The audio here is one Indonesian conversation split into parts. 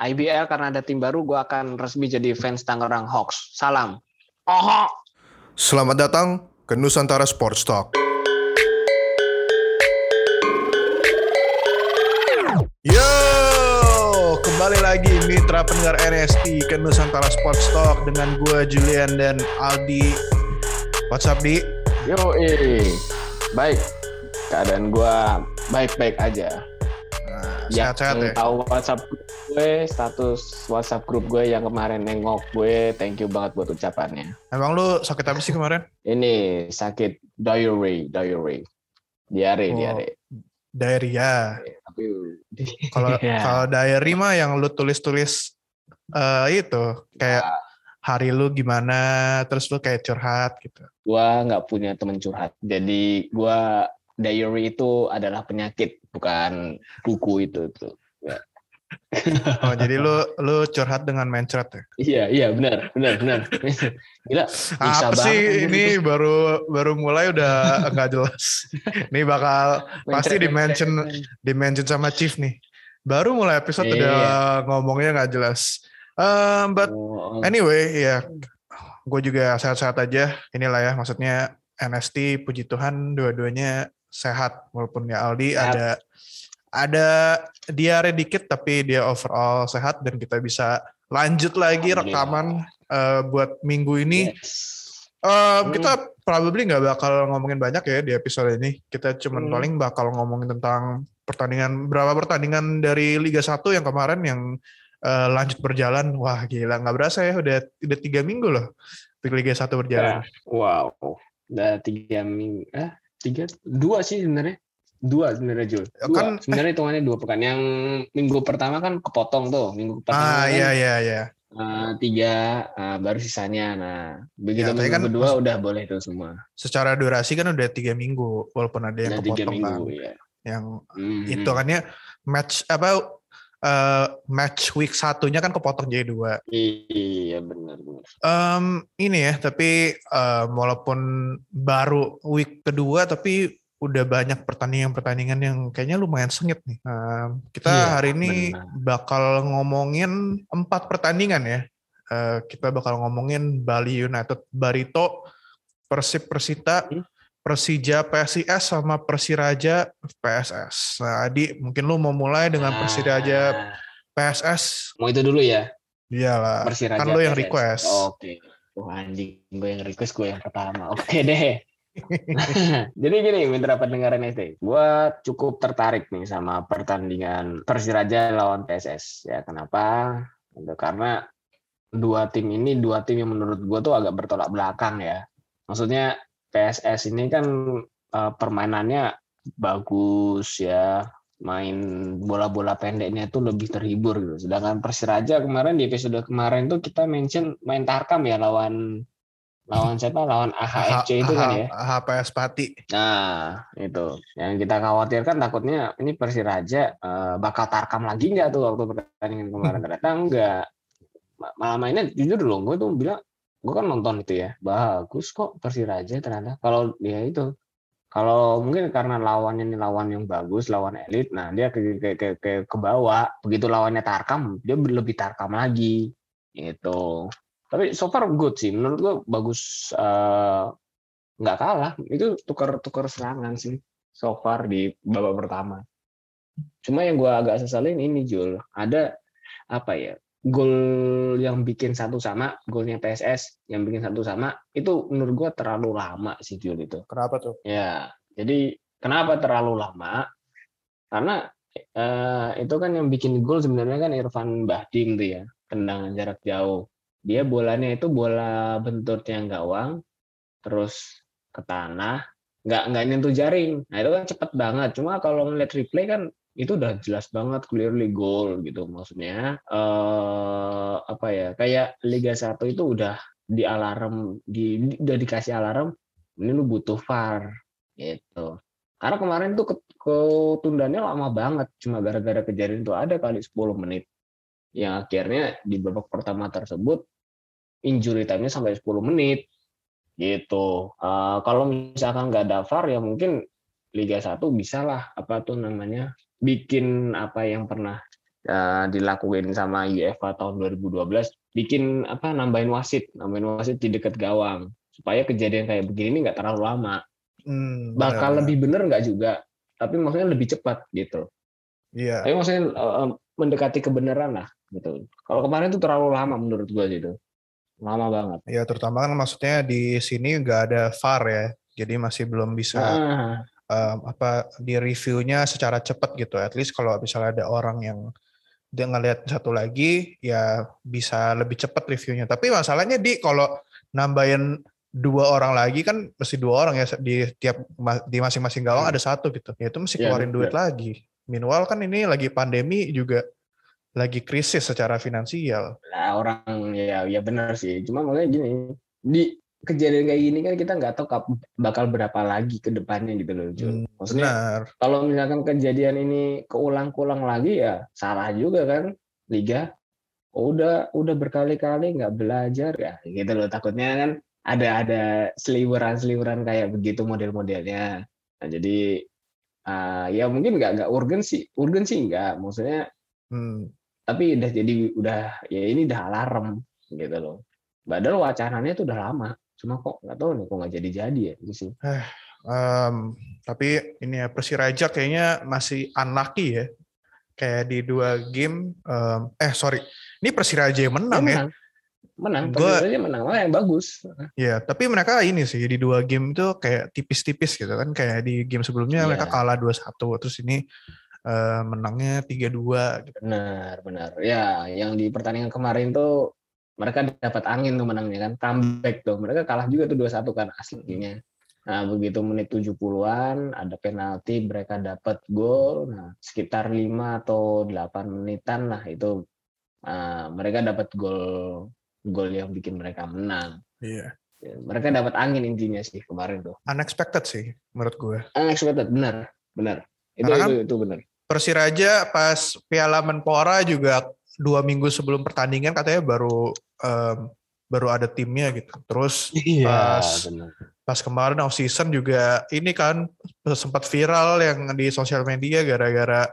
IBL karena ada tim baru, gue akan resmi jadi fans Tangerang Hawks. Salam. Oho. Selamat datang ke Nusantara Sports Talk. Yo, kembali lagi mitra pendengar NST ke Nusantara Sports Talk dengan gue Julian dan Aldi. What's up, Di? Yo, eh. Baik. Keadaan gue baik-baik aja. Nah, yang sehat-sehat ya? tahu WhatsApp gue, status WhatsApp grup gue yang kemarin nengok gue, thank you banget buat ucapannya. Emang lu sakit apa sih kemarin? Ini sakit diarrhea, diarrhea. Diare, Oh. diare. Diarrhea. Tapi Kalau Iya. kalau diary mah yang lu tulis-tulis eh, itu kayak hari lu gimana, terus lu kayak curhat gitu. gue nggak punya temen curhat. Jadi gue diary itu adalah penyakit, bukan buku itu tuh. Oh, jadi lu lu curhat dengan mencret ya? Iya, iya benar, benar, benar. Gila, Apa sih banget ini baru baru mulai udah nggak jelas. Ini bakal pasti di mention di mention sama Chief nih. Baru mulai episode Iya. udah ngomongnya nggak jelas. Um, but Oh, anyway, ya gue juga sehat-sehat aja. Inilah ya maksudnya NST puji Tuhan dua-duanya sehat walaupun ya Aldi Sehat. ada ada diare dikit tapi dia overall sehat dan kita bisa lanjut lagi rekaman eh, buat minggu ini. yes. Um, Hmm. Kita probably nggak bakal ngomongin banyak ya di episode ini. Kita cuman Hmm. paling bakal ngomongin tentang pertandingan berapa pertandingan dari Liga 1 yang kemarin yang eh, lanjut berjalan. Wah gila nggak berasa ya udah udah tiga minggu loh Liga 1 berjalan. Wow, udah tiga minggu, eh tiga, dua sih sebenarnya, dua sebenarnya Jul. Dua. Kan- sebenarnya hitungannya dua pekan. Yang minggu pertama kan kepotong tuh, minggu pertama Ah kan iya iya iya. eh, tiga, eh, baru sisanya. Nah, begitu Ya, minggu kan kedua udah boleh tuh semua. Secara durasi kan udah tiga minggu walaupun ada yang Udah tiga kepotong kan. minggu ya. Yang Mhm. hitungannya match apa eh, match week satunya kan kepotong jadi dua. Iya benar benar. Em, ini ya, tapi em, walaupun baru week kedua, tapi udah banyak pertandingan-pertandingan yang kayaknya lumayan sengit nih. Em, kita Iya, hari ini benar. bakal ngomongin empat pertandingan ya. Eh, kita bakal ngomongin Bali United Barito, Persib Persita, Hmm. Persija PSIS sama Persiraja PSS. Nah, Adi, mungkin lu mau mulai dengan Persiraja Ah, PSS. Mau itu dulu ya. Iyalah, Persiraja. kan lu yang PSS. request. Oke. Wah anjing, gue yang request, gue yang pertama. Oke deh. Jadi gini, mitra pendengar NST. Gue cukup tertarik nih sama pertandingan Persiraja lawan PSS. Ya kenapa? Karena dua tim ini dua tim yang menurut gue tuh agak bertolak belakang ya. Maksudnya PSS ini kan eh, permainannya bagus ya, main bola-bola pendeknya itu lebih terhibur gitu. Sedangkan Persiraja kemarin di episode kemarin tuh kita mention main Tarkam ya lawan lawan siapa? Lawan AHFC itu kan ya. HPS Pati. Nah, itu. Yang kita khawatirkan takutnya ini Persiraja eh, bakal tarkam lagi nggak tuh waktu pertandingan kemarin ternyata enggak. Ma- Malah mainnya jujur dulu gue tuh bilang gue kan nonton itu ya. Bagus kok Persiraja ternyata. Kalau dia itu kalau mungkin karena lawannya ini lawan yang bagus lawan elit nah dia ke ke ke, ke, ke bawah. Begitu lawannya tarkam dia lebih tarkam lagi. Gitu. Tapi so far good sih. Menurut gue bagus eh, nggak kalah. Itu tukar-tukar serangan sih so far di babak pertama. Cuma yang gue agak sesalin ini Jul. Ada apa ya gol yang bikin satu sama golnya PSS yang bikin satu sama itu menurut gue terlalu lama sih Jul itu. Kenapa tuh? ya jadi kenapa terlalu lama? Karena eh, itu kan yang bikin gol sebenarnya kan Irfan Bahdim tuh ya tendangan jarak jauh. Dia bolanya itu bola bentur tiang gawang terus ke tanah. Nggak nggak nyentuh jaring. Nah itu kan cepet banget. Cuma kalau ngeliat replay kan itu udah jelas banget clearly goal gitu maksudnya. Eh apa ya kayak Liga 1 itu udah di alarm di udah dikasih alarm ini lu butuh VAR gitu. Karena kemarin tuh ke- ketundanya lama banget cuma gara-gara kejadian itu ada kali 10 menit. Yang akhirnya di babak pertama tersebut injury time-nya sampai 10 menit gitu. Eh, kalau misalkan nggak ada VAR ya mungkin Liga 1 bisa lah apa tuh namanya bikin apa yang pernah uh, dilakuin sama UEFA tahun 2012 bikin apa nambahin wasit nambahin wasit di dekat gawang. Supaya kejadian kayak begini ini nggak terlalu lama. Hmm, bakal benar. lebih bener nggak juga tapi maksudnya lebih cepat gitu. Iya. Tapi maksudnya uh, mendekati kebenaran lah gitu. Kalau kemarin itu terlalu lama menurut gua gitu lama banget. Ya terutama kan maksudnya di sini nggak ada VAR ya jadi masih belum bisa ah. Um, apa di reviewnya secara cepat gitu. At least kalau misalnya ada orang yang dia ngelihat satu lagi ya bisa lebih cepat reviewnya. Tapi masalahnya di kalau nambahin dua orang lagi kan mesti dua orang ya di tiap di masing-masing gawang hmm. ada satu gitu. Ya itu mesti iya, keluarin ya, duit lagi. Minimal kan ini lagi pandemi juga lagi krisis secara finansial. Nah orang ya ya benar sih. Cuma makanya gini di kejadian kayak gini kan kita nggak tahu bakal berapa lagi ke depannya gitu loh Jun. Hmm, Maksudnya benar. kalau misalkan kejadian ini keulang-ulang lagi ya salah juga kan liga. Oh, udah udah berkali-kali nggak belajar ya gitu loh takutnya kan ada ada seliweran-seliweran kayak begitu model-modelnya. Nah, jadi uh, ya mungkin nggak nggak urgen sih urgen sih nggak maksudnya hmm. tapi udah jadi udah ya ini udah alarm gitu loh. Padahal wacananya itu udah lama cuma kok nggak tahu nih kok nggak jadi-jadi ya itu sih. Eh, um, tapi ini ya Persiraja kayaknya masih unlucky ya. Kayak di dua game um, eh sorry. Ini Persiraja yang menang ya, menang. ya menang gua, menang. Malah yang bagus. Ya tapi mereka ini sih di dua game itu kayak tipis-tipis gitu kan. Kayak di game sebelumnya yeah. mereka kalah 2-1 terus ini uh, menangnya 3-2 gitu. benar benar. Ya yang di pertandingan kemarin tuh mereka dapat angin tuh menangnya kan comeback tuh mereka kalah juga tuh 2-1 kan aslinya. Nah begitu menit 70-an ada penalti mereka dapat gol. Nah sekitar 5 atau 8 menitan lah itu. Uh, mereka dapat gol gol yang bikin mereka menang. Iya. Ya, mereka dapat angin intinya sih kemarin tuh. Unexpected sih menurut gue. Unexpected benar benar. Itu itu, itu benar. Persiraja pas Piala Menpora juga dua minggu sebelum pertandingan katanya baru um, baru ada timnya gitu. Terus iya, pas bener. pas kemarin off season juga ini kan sempat viral yang di sosial media gara-gara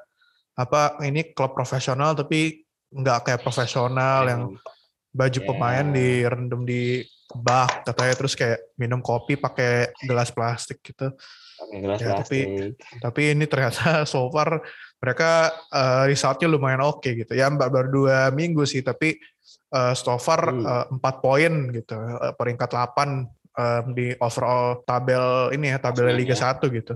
apa ini klub profesional tapi nggak kayak profesional yang baju yeah. pemain direndam di bak katanya terus kayak minum kopi pakai gelas plastik gitu. Gelas ya, plastik. Tapi tapi ini ternyata so far mereka uh, resultnya lumayan oke okay gitu ya baru dua minggu sih tapi uh, so far hmm. uh, 4 poin gitu uh, peringkat 8 uh, di overall tabel ini ya tabel Liga ya. 1 gitu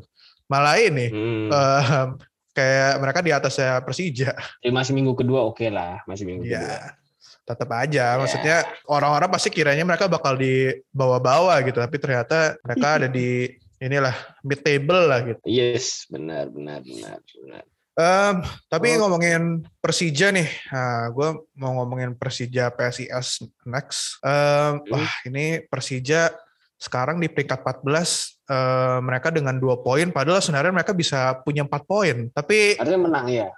malah ini hmm. uh, kayak mereka di atasnya Persija masih minggu kedua oke okay lah masih minggu ya. kedua tetap aja. Yeah. Maksudnya orang-orang pasti kiranya mereka bakal di bawah-bawah gitu, tapi ternyata mereka ada di inilah mid table lah gitu. Yes, benar, benar, benar, benar. Um, tapi oh. ngomongin Persija nih, nah, gue mau ngomongin Persija PSIS next. Um, hmm. Wah ini Persija sekarang di peringkat 14 uh, mereka dengan dua poin, padahal sebenarnya mereka bisa punya empat poin. Tapi artinya menang ya.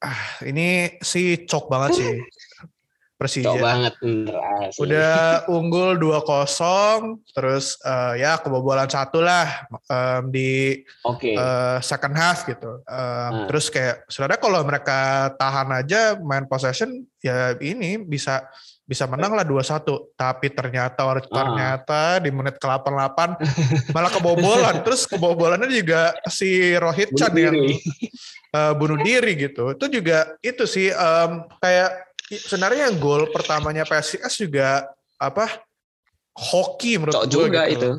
Ah, ini sih cok banget sih. Persija. Cok banget Udah unggul 2-0 terus uh, ya kebobolan satu lah um, di okay. uh, eh, second half gitu. Um, hmm. Terus kayak sebenarnya kalau mereka tahan aja main possession ya ini bisa bisa menang lah 2-1 tapi ternyata ah. ternyata di menit ke-88 malah kebobolan terus kebobolannya juga si Rohit Chan yang uh, bunuh diri gitu itu juga itu sih um, kayak sebenarnya yang gol pertamanya PSIS juga apa hoki menurut Cok gue juga gitu. itu.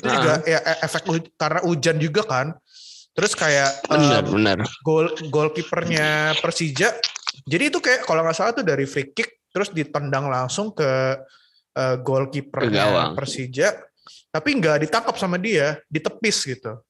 Itu nah. juga ya e, efek karena hujan juga kan. Terus kayak benar um, benar. Gol gol kipernya Persija. Jadi itu kayak kalau nggak salah tuh dari free kick terus ditendang langsung ke uh, gol kipernya Persija. Tapi nggak ditangkap sama dia, ditepis gitu.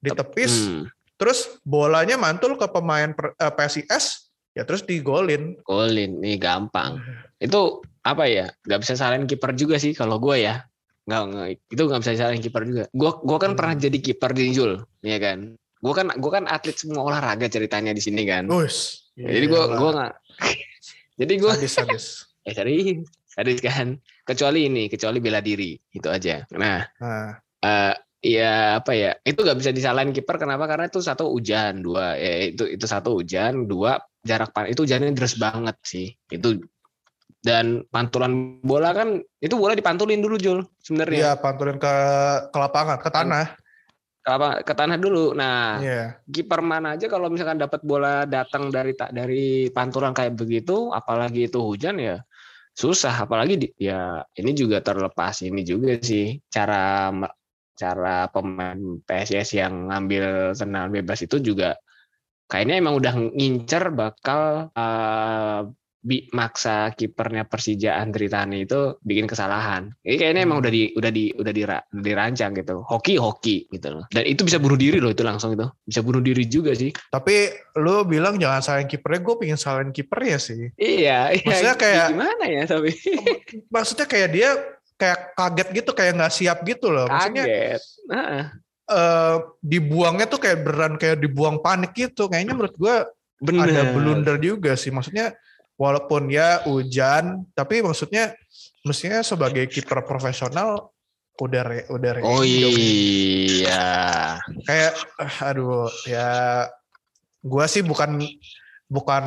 Ditepis. Hmm. Terus bolanya mantul ke pemain uh, PSIS ya terus digolin. Golin, nih gampang. Itu apa ya? Gak bisa salahin kiper juga sih kalau gue ya. Nggak, nggak, itu nggak bisa salahin kiper juga. Gue gue kan hmm. pernah jadi kiper di Jul, ya kan. Gue kan gue kan atlet semua olahraga ceritanya di sini kan. Ush, jadi gue gue nggak. jadi gue. Sadis sadis. eh sorry, sadis kan. Kecuali ini, kecuali bela diri itu aja. Nah, nah. Uh, ya apa ya itu nggak bisa disalahin kiper kenapa karena itu satu hujan dua ya itu itu satu hujan dua jarak pan itu jaraknya deras banget sih. Itu dan pantulan bola kan itu bola dipantulin dulu Jul sebenarnya. Iya, pantulin ke ke lapangan, ke tanah. Ke apa ke tanah dulu. Nah, yeah. kiper mana aja kalau misalkan dapat bola datang dari tak dari pantulan kayak begitu, apalagi itu hujan ya susah apalagi di, ya ini juga terlepas ini juga sih cara cara pemain PSS yang ngambil tendangan bebas itu juga kayaknya emang udah ngincer bakal uh, bi maksa kipernya Persija Andri Tani itu bikin kesalahan. Ini kayaknya emang udah di udah di udah dira, dirancang gitu. Hoki hoki gitu loh. Dan itu bisa bunuh diri loh itu langsung itu. Bisa bunuh diri juga sih. Tapi lu bilang jangan salahin kipernya, gue pengen salahin kiper ya sih. Iya, iya. Maksudnya kayak gimana ya tapi? maksudnya kayak dia kayak kaget gitu, kayak nggak siap gitu loh. Maksudnya, kaget. Uh, uh, dibuangnya tuh kayak beran kayak dibuang panik gitu. Kayaknya menurut gue ada blunder juga sih. Maksudnya walaupun ya hujan tapi maksudnya mestinya sebagai kiper profesional udah re, udah re, oh iya. Kayak aduh ya gue sih bukan bukan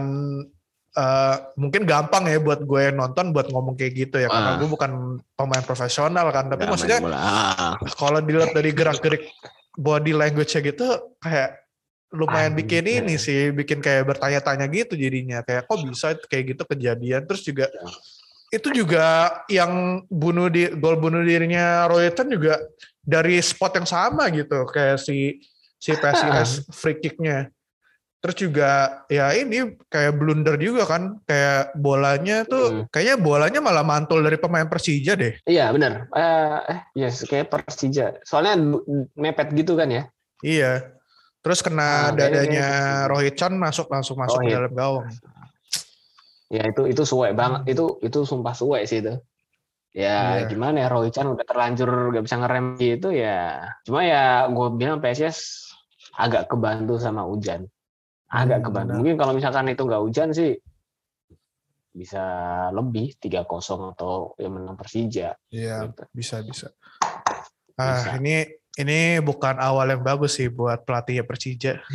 uh, mungkin gampang ya buat gue nonton buat ngomong kayak gitu ya. Karena uh. gue bukan pemain profesional kan. Tapi Gak maksudnya kalau dilihat dari gerak gerik body language-nya gitu kayak lumayan Anjir. bikin ini sih, bikin kayak bertanya-tanya gitu jadinya. Kayak kok bisa kayak gitu kejadian. Terus juga ya. itu juga yang bunuh di gol bunuh dirinya Royton juga dari spot yang sama gitu kayak si si PSIS free kicknya. Terus juga ya ini kayak blunder juga kan, kayak bolanya tuh hmm. kayaknya bolanya malah mantul dari pemain Persija deh. Iya benar. Uh, eh yes kayak Persija. Soalnya mepet gitu kan ya. Iya. Terus kena nah, dadanya Rohit Chan masuk langsung masuk Rohit. ke dalam gawang. Ya itu itu suwe banget. Itu itu sumpah suwe sih itu. Ya yeah. gimana ya Rohit Chan udah terlanjur gak bisa ngerem gitu ya. Cuma ya gue bilang PSS agak kebantu sama hujan. Agak hmm, kebantu. Mungkin kalau misalkan itu nggak hujan sih bisa lebih 3-0 atau yang menang Persija. Iya, gitu. bisa bisa. Ah, bisa. ini ini bukan awal yang bagus sih buat pelatih Persija.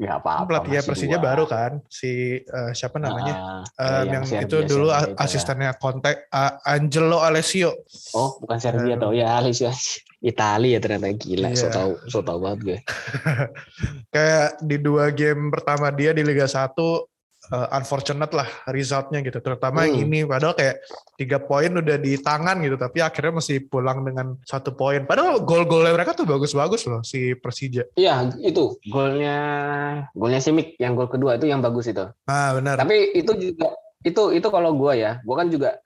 Gak apa-apa. Pelatih Persija baru kan, si uh, siapa namanya? Uh, uh, yang, yang itu dulu ya. asistennya kontak uh, Angelo Alessio. Oh, bukan Serbia uh, tau ya Alessio. Italia ya ternyata. Gila, iya. so tau so tau banget gue. Kayak di dua game pertama dia di Liga 1 uh, unfortunate lah resultnya gitu. Terutama hmm. yang ini padahal kayak tiga poin udah di tangan gitu tapi akhirnya masih pulang dengan satu poin. Padahal gol-golnya mereka tuh bagus-bagus loh si Persija. Iya itu. Golnya golnya Simic yang gol kedua itu yang bagus itu. Ah benar. Tapi itu juga itu itu kalau gue ya gue kan juga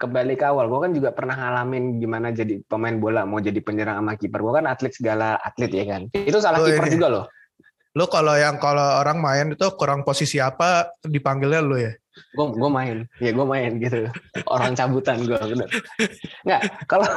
kembali ke awal gue kan juga pernah ngalamin gimana jadi pemain bola mau jadi penyerang sama kiper gue kan atlet segala atlet ya kan itu salah oh, kiper juga loh Lo kalau yang kalau orang main itu kurang posisi apa dipanggilnya lo ya? Gue gue main, ya gue main gitu. Orang cabutan gue bener. Nggak, kalau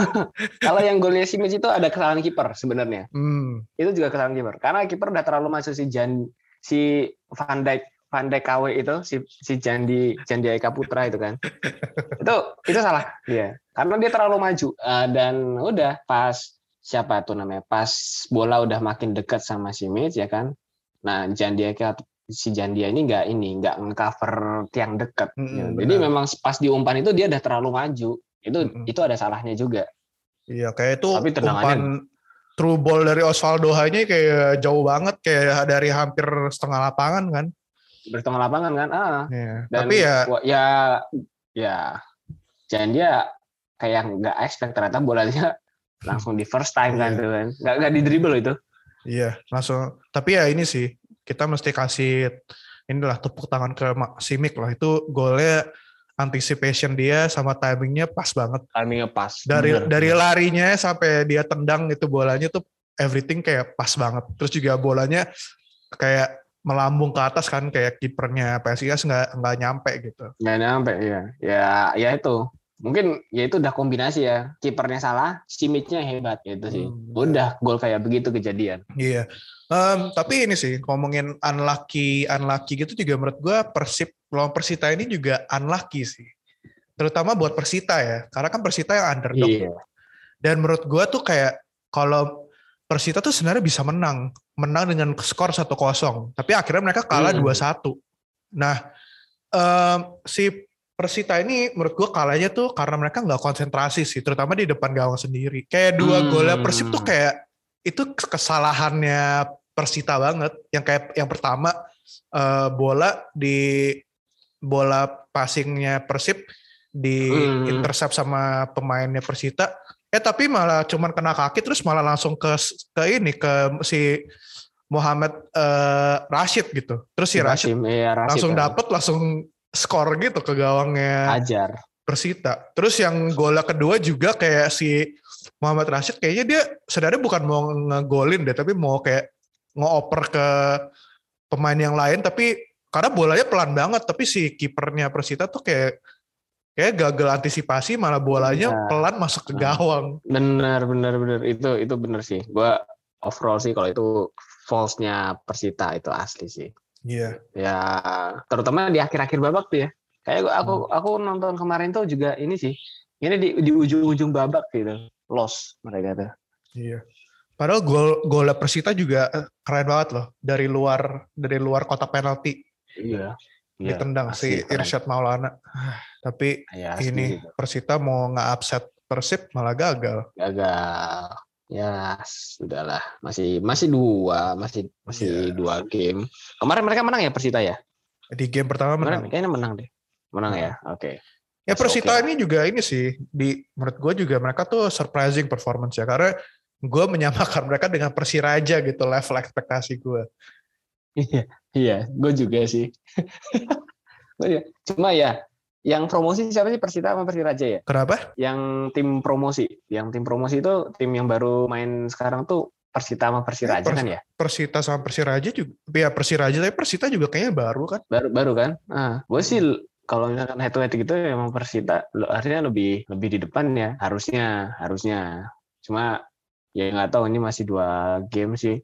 kalau yang golnya si Messi itu ada kesalahan kiper sebenarnya. Hmm. Itu juga kesalahan kiper. Karena kiper udah terlalu masuk si Jan si Van Dijk Dijk KW itu si si Jandi Jandi Eka Putra itu kan. itu itu salah dia. Karena dia terlalu maju uh, dan udah pas siapa tuh namanya pas bola udah makin dekat sama si Mitch ya kan Nah, Jandia si Jandia ini nggak ini nggak ngecover tiang dekat. Hmm, gitu. Jadi memang pas di umpan itu dia udah terlalu maju. Itu hmm. itu ada salahnya juga. Iya, kayak itu Tapi umpan true ball dari Osvaldo hanya kayak jauh banget kayak dari hampir setengah lapangan kan. Setengah lapangan kan? Ah. Iya. Dan Tapi ya ya ya Jandia kayak nggak expect ternyata bolanya langsung di first time kan iya. tuh kan. Nggak nggak di dribble itu. Iya, langsung. Tapi ya ini sih, kita mesti kasih inilah tepuk tangan ke Simic lah. Itu golnya anticipation dia sama timingnya pas banget. Timingnya pas. Dari bener. dari larinya sampai dia tendang itu bolanya tuh everything kayak pas banget. Terus juga bolanya kayak melambung ke atas kan kayak kipernya PSIS nggak nggak nyampe gitu. Nggak nyampe ya. Ya ya itu mungkin ya itu udah kombinasi ya kipernya salah simitnya hebat gitu sih hmm. udah gol kayak begitu kejadian iya um, tapi ini sih ngomongin unlucky unlucky gitu juga menurut gue persib lawan persita ini juga unlucky sih terutama buat persita ya karena kan persita yang underdog iya. dan menurut gue tuh kayak kalau Persita tuh sebenarnya bisa menang, menang dengan skor 1-0, tapi akhirnya mereka kalah hmm. 2-1. Nah, um, si Persita ini menurut gue kalahnya tuh karena mereka nggak konsentrasi sih, terutama di depan gawang sendiri. Kayak dua hmm. golnya Persib tuh kayak itu kesalahannya Persita banget. Yang kayak yang pertama uh, bola di bola passingnya Persib di hmm. intercept sama pemainnya Persita. Eh tapi malah cuman kena kaki terus malah langsung ke ke ini ke si Muhammad uh, Rashid gitu. Terus si Rashid, iya, Rashid langsung kan. dapet langsung skor gitu ke gawangnya Ajar. Persita. Terus yang gol kedua juga kayak si Muhammad Rashid kayaknya dia sebenarnya bukan mau ngegolin deh tapi mau kayak ngoper ke pemain yang lain tapi karena bolanya pelan banget tapi si kipernya Persita tuh kayak kayak gagal antisipasi malah bolanya ya. pelan masuk ke gawang. Bener bener bener itu itu bener sih. Gua overall sih kalau itu false-nya Persita itu asli sih. Iya. Yeah. Ya, terutama di akhir-akhir babak tuh ya. Kayak aku hmm. aku nonton kemarin tuh juga ini sih. Ini di di ujung-ujung babak gitu. Loss mereka tuh. Iya. Padahal gol gol Persita juga eh, keren banget loh dari luar dari luar kotak penalti. Iya. iya Ditendang si Irsyad Maulana. Tapi ya, ini gitu. Persita mau nggak upset Persib malah gagal. Gagal. Ya sudahlah. Masih masih dua masih masih yeah. dua game. Kemarin mereka menang ya Persita ya? Di game pertama menang. kayaknya menang deh. Menang ya? Oke. Okay. ya Persita okay. ini juga ini sih di menurut gue juga mereka tuh surprising performance ya. Karena gue menyamakan mereka dengan Persiraja gitu level ekspektasi gue iya iya. Gue juga sih. Cuma ya yang promosi siapa sih Persita sama Persiraja ya? Kenapa? Yang tim promosi, yang tim promosi itu tim yang baru main sekarang tuh Persita sama Persiraja Pers kan ya? Persita sama Persiraja juga, ya Persiraja tapi Persita juga kayaknya baru kan? Baru baru kan? Nah, gue sih kalau misalkan head to head gitu ya emang Persita artinya lebih lebih di depan ya harusnya harusnya cuma ya nggak tahu ini masih dua game sih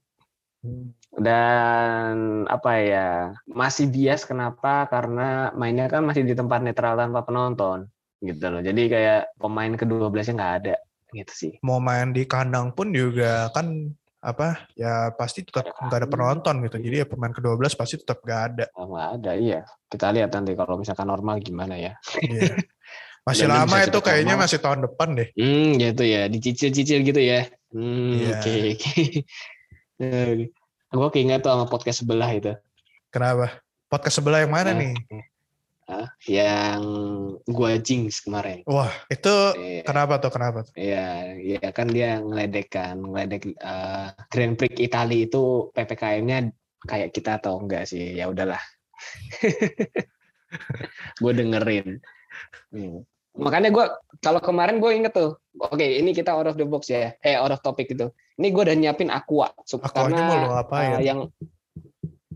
hmm dan apa ya masih bias kenapa? Karena mainnya kan masih di tempat netral tanpa penonton gitu loh. Jadi kayak pemain kedua belasnya nggak ada gitu sih. Mau main di kandang pun juga kan apa ya pasti tetap nggak ada penonton gitu. Jadi ya pemain kedua belas pasti tetap nggak ada. Oh, nggak ada iya. Kita lihat nanti kalau misalkan normal gimana ya. Iya. masih Dan lama itu kayaknya normal. masih tahun depan deh. Hmm gitu ya. Dicicil-cicil gitu ya. Hmm iya. oke yeah. oke. okay. Gue keinget tuh sama podcast sebelah itu. Kenapa? Podcast sebelah yang mana nah, nih? Hah? Yang gua jinx kemarin. Wah, itu iya. kenapa tuh? Kenapa tuh? Iya, iya kan dia ngeledek kan, ngeledek uh, Grand Prix Italia itu PPKM-nya kayak kita atau enggak sih? Ya udahlah. gue dengerin. Hmm. Makanya gue kalau kemarin gue inget tuh, oke okay, ini kita out of the box ya, eh out of topic itu. Ini gue udah nyiapin aqua, karena uh, yang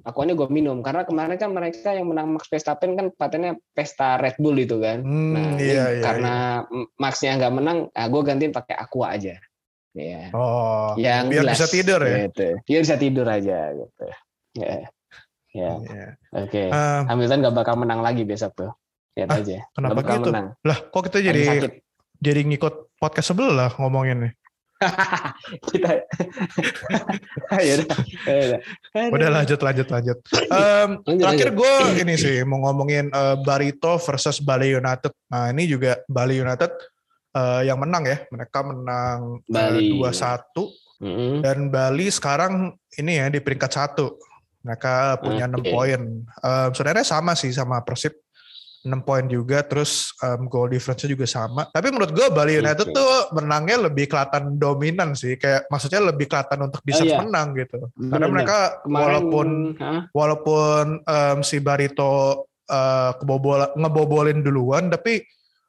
aquanya gue minum karena kemarin kan mereka yang menang Max Verstappen kan patennya pesta Red Bull itu kan. Hmm, nah, iya, iya, karena iya. Maxnya nggak menang, nah gue gantiin pakai aqua aja. Ya. Oh, yang biar gelas, bisa tidur ya. Gitu. Biar bisa tidur aja gitu. Ya. Ya. Yeah. Oke. Okay. Um, Hamilton gak bakal menang lagi besok tuh. Lihat ah, aja. Kenapa gitu? Menang. Lah, kok kita jadi jadi ngikut podcast sebelah ngomongin nih? kita ya udah, ya udah lanjut lanjut lanjut. Um, terakhir gue ini sih mau ngomongin uh, Barito versus Bali United. Nah ini juga Bali United uh, yang menang ya. Mereka menang dua uh, satu mm-hmm. dan Bali sekarang ini ya di peringkat satu. Mereka punya enam okay. poin. Um, sebenarnya sama sih sama Persib 6 poin juga terus um, goal difference juga sama. Tapi menurut gue Bali United okay. tuh menangnya lebih kelihatan dominan sih. Kayak maksudnya lebih kelihatan untuk bisa oh, iya. menang gitu. Bener, Karena mereka Kemarin, walaupun huh? walaupun um, si Barito uh, kebobolan ngebobolin duluan tapi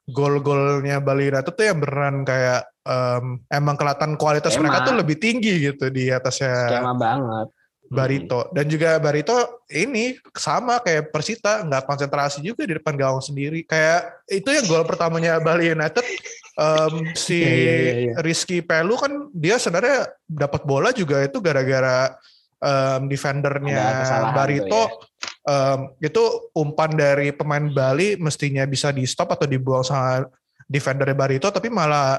gol-golnya Bali United tuh yang beneran kayak um, emang kelihatan kualitas Emang. mereka tuh lebih tinggi gitu di atasnya. Skema banget. Barito dan juga Barito ini sama kayak Persita nggak konsentrasi juga di depan gawang sendiri kayak itu yang gol pertamanya Bali United um, si yeah, yeah, yeah. Rizky Pelu kan dia sebenarnya dapat bola juga itu gara-gara um, defendernya Barito itu, ya. um, itu umpan dari pemain Bali mestinya bisa di stop atau dibuang sama defendernya Barito tapi malah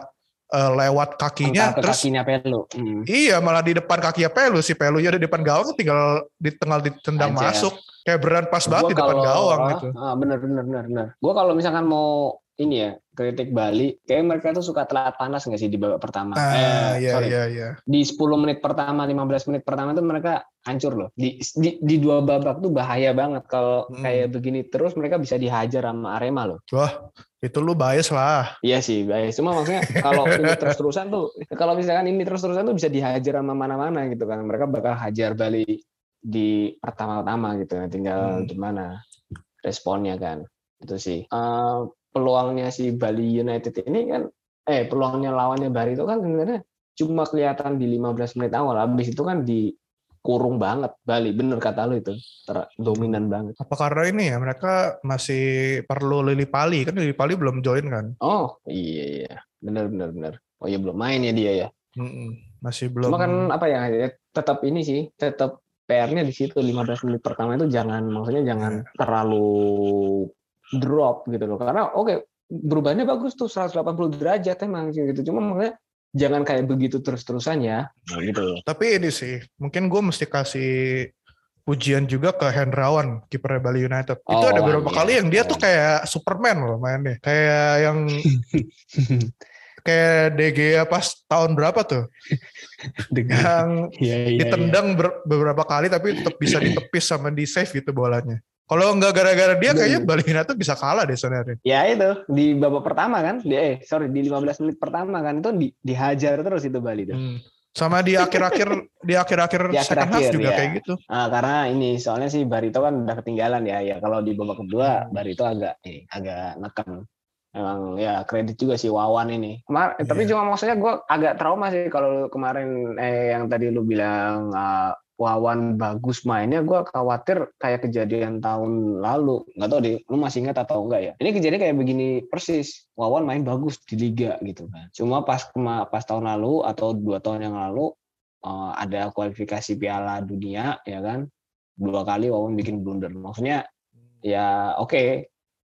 uh, lewat kakinya ke terus kakinya Pelu. Hmm. Iya, malah di depan kakinya Pelu si Pelunya di depan gawang tinggal di tengah ditendang Aja. masuk. Kayak beran pas banget di depan gawang ah, gitu. Ah, bener bener bener bener. Gua kalau misalkan mau ini ya kritik Bali kayak mereka tuh suka telat panas nggak sih di babak pertama ah, eh, iya, sorry. iya, iya. di 10 menit pertama 15 menit pertama tuh mereka hancur loh di di, di dua babak tuh bahaya banget kalau hmm. kayak begini terus mereka bisa dihajar sama Arema loh wah itu lu bias lah. Iya sih bias. Cuma maksudnya kalau ini terus terusan tuh kalau misalkan ini terus terusan tuh bisa dihajar sama mana-mana gitu kan. Mereka bakal hajar Bali di pertama-tama gitu tinggal hmm. gimana responnya kan. Itu sih. Uh, peluangnya si Bali United ini kan eh peluangnya lawannya Bali itu kan sebenarnya cuma kelihatan di 15 menit awal. Habis itu kan di kurung banget Bali. Bener kata lu itu. Ter dominan banget. Apa karena ini ya mereka masih perlu Lili Pali kan Lili Pali belum join kan? Oh iya iya. Bener bener bener. Oh iya belum main ya dia ya? Masih belum cuma kan apa ya, ya tetap ini sih tetap PR-nya di situ. 15 menit pertama itu jangan maksudnya jangan iya. terlalu drop gitu loh. Karena oke okay, berubahnya bagus tuh 180 derajat emang gitu. Cuma makanya jangan kayak begitu terus-terusan ya nah, gitu tapi ini sih mungkin gue mesti kasih pujian juga ke Hendrawan kiper Bali United. Oh, itu ada beberapa iya, kali yang dia iya. tuh kayak Superman loh mainnya. Kayak yang kayak DG pas tahun berapa tuh? yang iya, iya, ditendang iya. beberapa kali tapi tetap bisa ditepis sama di save gitu bolanya. Kalau nggak gara-gara dia kayaknya Bali United bisa kalah deh sebenarnya. Ya itu di babak pertama kan, dia eh sorry di 15 menit pertama kan itu di, dihajar terus itu Bali tuh. Hmm. Sama di akhir-akhir di akhir-akhir second half juga ya. kayak gitu. Nah, karena ini soalnya sih Barito kan udah ketinggalan ya. Ya kalau di babak kedua hmm. Barito agak eh, agak neken. Emang ya kredit juga sih Wawan ini. Kemar yeah. Tapi cuma maksudnya gue agak trauma sih kalau kemarin eh yang tadi lu bilang uh, Wawan bagus mainnya, gue khawatir kayak kejadian tahun lalu. Nggak tahu deh, lu masih ingat atau enggak ya? Ini kejadian kayak begini persis. Wawan main bagus di liga gitu kan. Cuma pas pas tahun lalu atau dua tahun yang lalu uh, ada kualifikasi Piala Dunia ya kan, dua kali Wawan bikin blunder. Maksudnya ya oke, okay,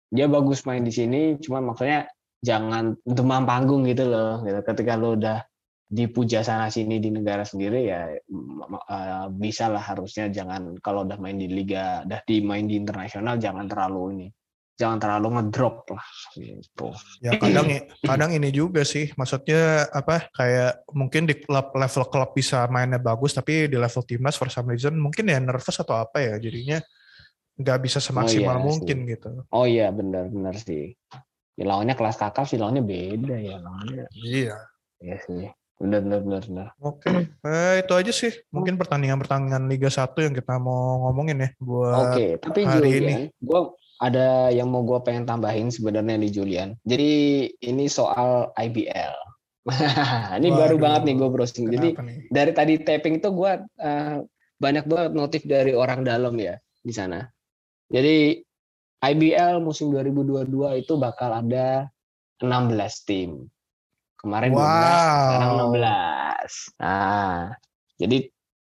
dia bagus main di sini, cuma maksudnya jangan demam panggung gitu loh. Gitu. Ketika lo udah dipuja sana sini di negara sendiri ya uh, bisa lah harusnya jangan kalau udah main di liga udah dimain di internasional jangan terlalu ini jangan terlalu ngedrop lah gitu. Ya kadang kadang ini juga sih maksudnya apa kayak mungkin di klub level klub bisa mainnya bagus tapi di level timnas for some reason mungkin ya nervous atau apa ya jadinya nggak bisa semaksimal oh, iya mungkin sih. gitu. Oh iya benar benar sih. Ya, lawannya kelas kakap sih lawannya beda ya lawannya. Iya. Iya sih. Benar, benar, benar, benar. Oke, eh, itu aja sih. Mungkin pertandingan-pertandingan Liga 1 yang kita mau ngomongin ya buat Oke, tapi hari Julian, ini. Gua ada yang mau gue pengen tambahin sebenarnya di Julian. Jadi ini soal IBL. ini Waduh, baru banget nih gue browsing. Jadi nih? dari tadi tapping itu gue uh, banyak banget notif dari orang dalam ya di sana. Jadi IBL musim 2022 itu bakal ada 16 tim. Kemarin wow. 12, sekarang 16. Nah, jadi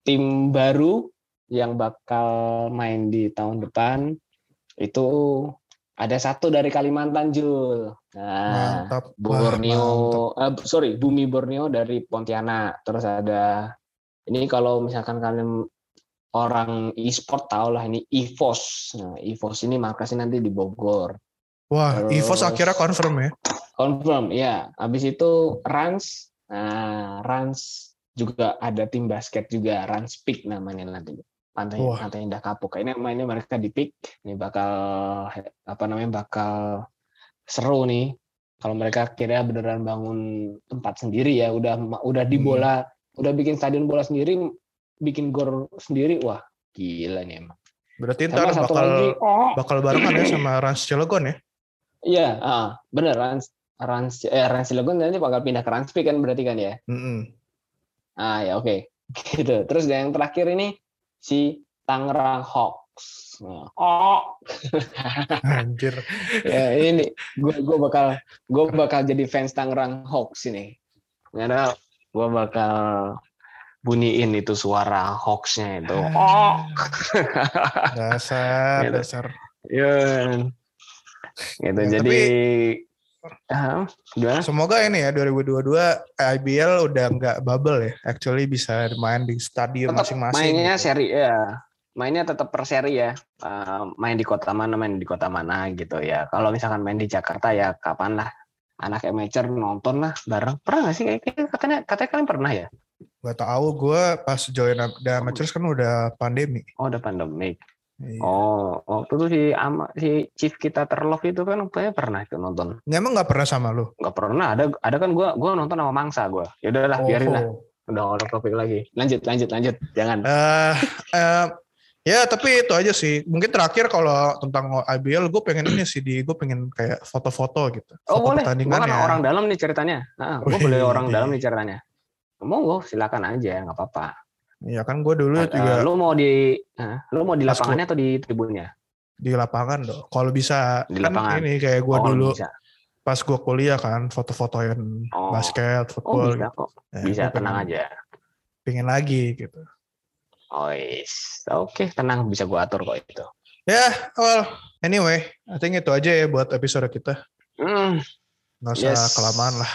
tim baru yang bakal main di tahun depan itu ada satu dari Kalimantan Jul. Nah, mantap, Borneo, mantap. Uh, sorry, Bumi Borneo dari Pontianak. Terus ada ini kalau misalkan kalian orang e-sport tahu lah ini EVOS. Nah, EVOS ini markasnya nanti di Bogor. Wah, Terus, EVOS akhirnya confirm ya? Confirm, ya. Habis itu Rans, nah Rans juga ada tim basket juga, Rans Peak namanya nanti. Pantai Wah. Pantai Indah Kapuk. Ini mainnya mereka di Peak. Ini bakal apa namanya bakal seru nih. Kalau mereka kira beneran bangun tempat sendiri ya, udah udah di hmm. bola, hmm. udah bikin stadion bola sendiri, bikin gor sendiri, wah gila nih emang. Berarti ntar bakal lagi, oh. bakal barengan ya sama Rans Cilegon ya? Iya, uh, bener Rans Rans eh Rans Cilegon nanti bakal pindah ke Ranspi kan berarti kan ya? Mm -hmm. Ah ya oke okay. gitu. Terus yang terakhir ini si Tangerang Hawks. Oh, anjir. ya ini gue gue bakal gue bakal jadi fans Tangerang Hawks ini. Karena gue bakal bunyiin itu suara Hawksnya itu. Oh. dasar, gitu. dasar. Ya. Gitu. Ya, jadi tapi Uh, Semoga ini ya 2022 IBL udah nggak bubble ya. Actually bisa main di stadion masing-masing. Mainnya gitu. seri ya. Mainnya tetap per seri ya. Uh, main di kota mana, main di kota mana gitu ya. Kalau misalkan main di Jakarta ya kapan lah anak amateur nonton lah bareng. Pernah gak sih? Kayaknya katanya katanya kalian pernah ya? Gak tau, gue pas join The Amateurs kan udah pandemi. Oh, udah pandemi. Iya. Oh, waktu itu si ama, si chief kita terlove itu kan kayaknya pernah itu nonton. Ya, emang nggak pernah sama lu? Nggak pernah. Ada ada kan gue gue nonton sama mangsa gue. Ya udahlah, oh, biarin lah. Udah orang topik lagi. Lanjut lanjut lanjut. Jangan. Uh, uh, ya tapi itu aja sih. Mungkin terakhir kalau tentang IBL gue pengen ini sih di gue pengen kayak foto-foto gitu. Oh boleh. Gue kan orang dalam nih ceritanya. Nah, gue boleh orang dalam nih ceritanya. Mau gue silakan aja, nggak apa-apa. Iya kan gue dulu uh, juga. Lu mau di, uh, lu mau di lapangannya atau di tribunnya? Di lapangan dong. Kalau bisa di kan lapangan. ini kayak gue oh, dulu bisa. pas gue kuliah kan foto-fotoin oh. basket, oh, football. Oh, bisa kok. Ya, bisa tenang pengen, aja. Pengen lagi gitu. Oh yes. Oke, okay, tenang bisa gue atur kok itu. Ya, yeah, well, anyway, I think itu aja ya buat episode kita. Mm. Nggak usah yes. kelamaan lah.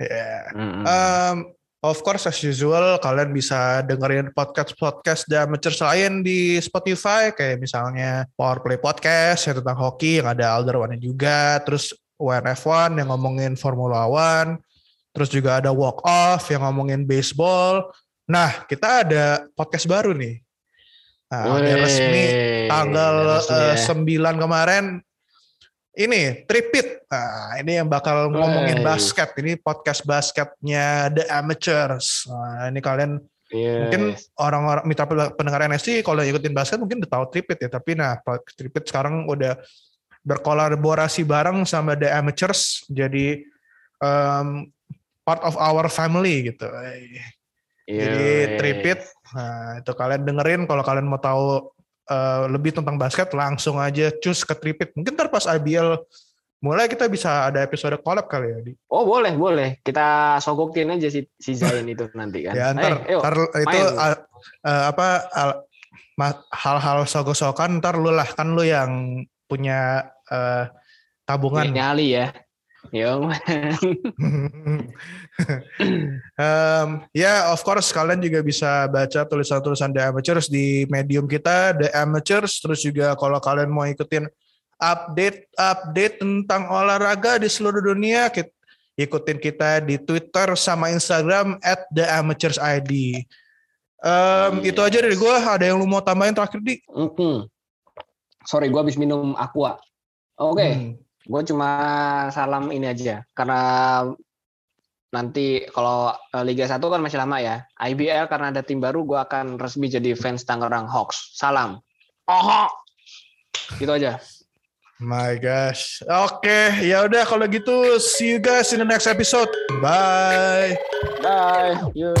Yeah. Mm -hmm. um, Of course, as usual, kalian bisa dengerin podcast-podcast dan amateurs lain di Spotify, kayak misalnya Powerplay Podcast yang tentang hoki, yang ada Alder One juga, terus WNF1 yang ngomongin Formula One, terus juga ada Walk Off yang ngomongin baseball. Nah, kita ada podcast baru nih. Nah, resmi tanggal uh, 9 kemarin ini tripit. Nah, ini yang bakal ngomongin basket. Ini podcast basketnya The Amateurs. Nah, ini kalian yes. mungkin orang-orang mitra pendengar NSC kalau ikutin basket mungkin udah tahu tripit ya. Tapi nah, tripit sekarang udah berkolaborasi bareng sama The Amateurs. Jadi um, part of our family gitu. Yes. Jadi tripit. Nah, itu kalian dengerin kalau kalian mau tahu uh, lebih tentang basket langsung aja cus ke Tripit. Mungkin ntar pas IBL mulai kita bisa ada episode collab kali ya di. Oh boleh boleh kita sogokin aja si si Zain itu nanti kan. ya ntar, hey, ntar itu uh, uh, apa hal-hal sogok-sogokan ntar lu lah kan lu yang punya uh, tabungan. nyali ya um, ya, of course kalian juga bisa baca tulisan-tulisan The Amateurs di medium kita The Amateurs. Terus juga kalau kalian mau ikutin update-update tentang olahraga di seluruh dunia, ikutin kita di Twitter sama Instagram at The Amateurs ID. Um, itu aja dari gue. Ada yang lu mau tambahin terakhir di? Mm -hmm. Sorry, gue habis minum aqua. Oke. Okay. Hmm. Gue cuma salam ini aja karena nanti kalau eh, Liga 1 kan masih lama ya. IBL karena ada tim baru gue akan resmi jadi fans Tangerang Hawks. Salam. Oh. Gitu aja. My gosh. Oke, okay, ya udah kalau gitu see you guys in the next episode. Bye. Bye. You.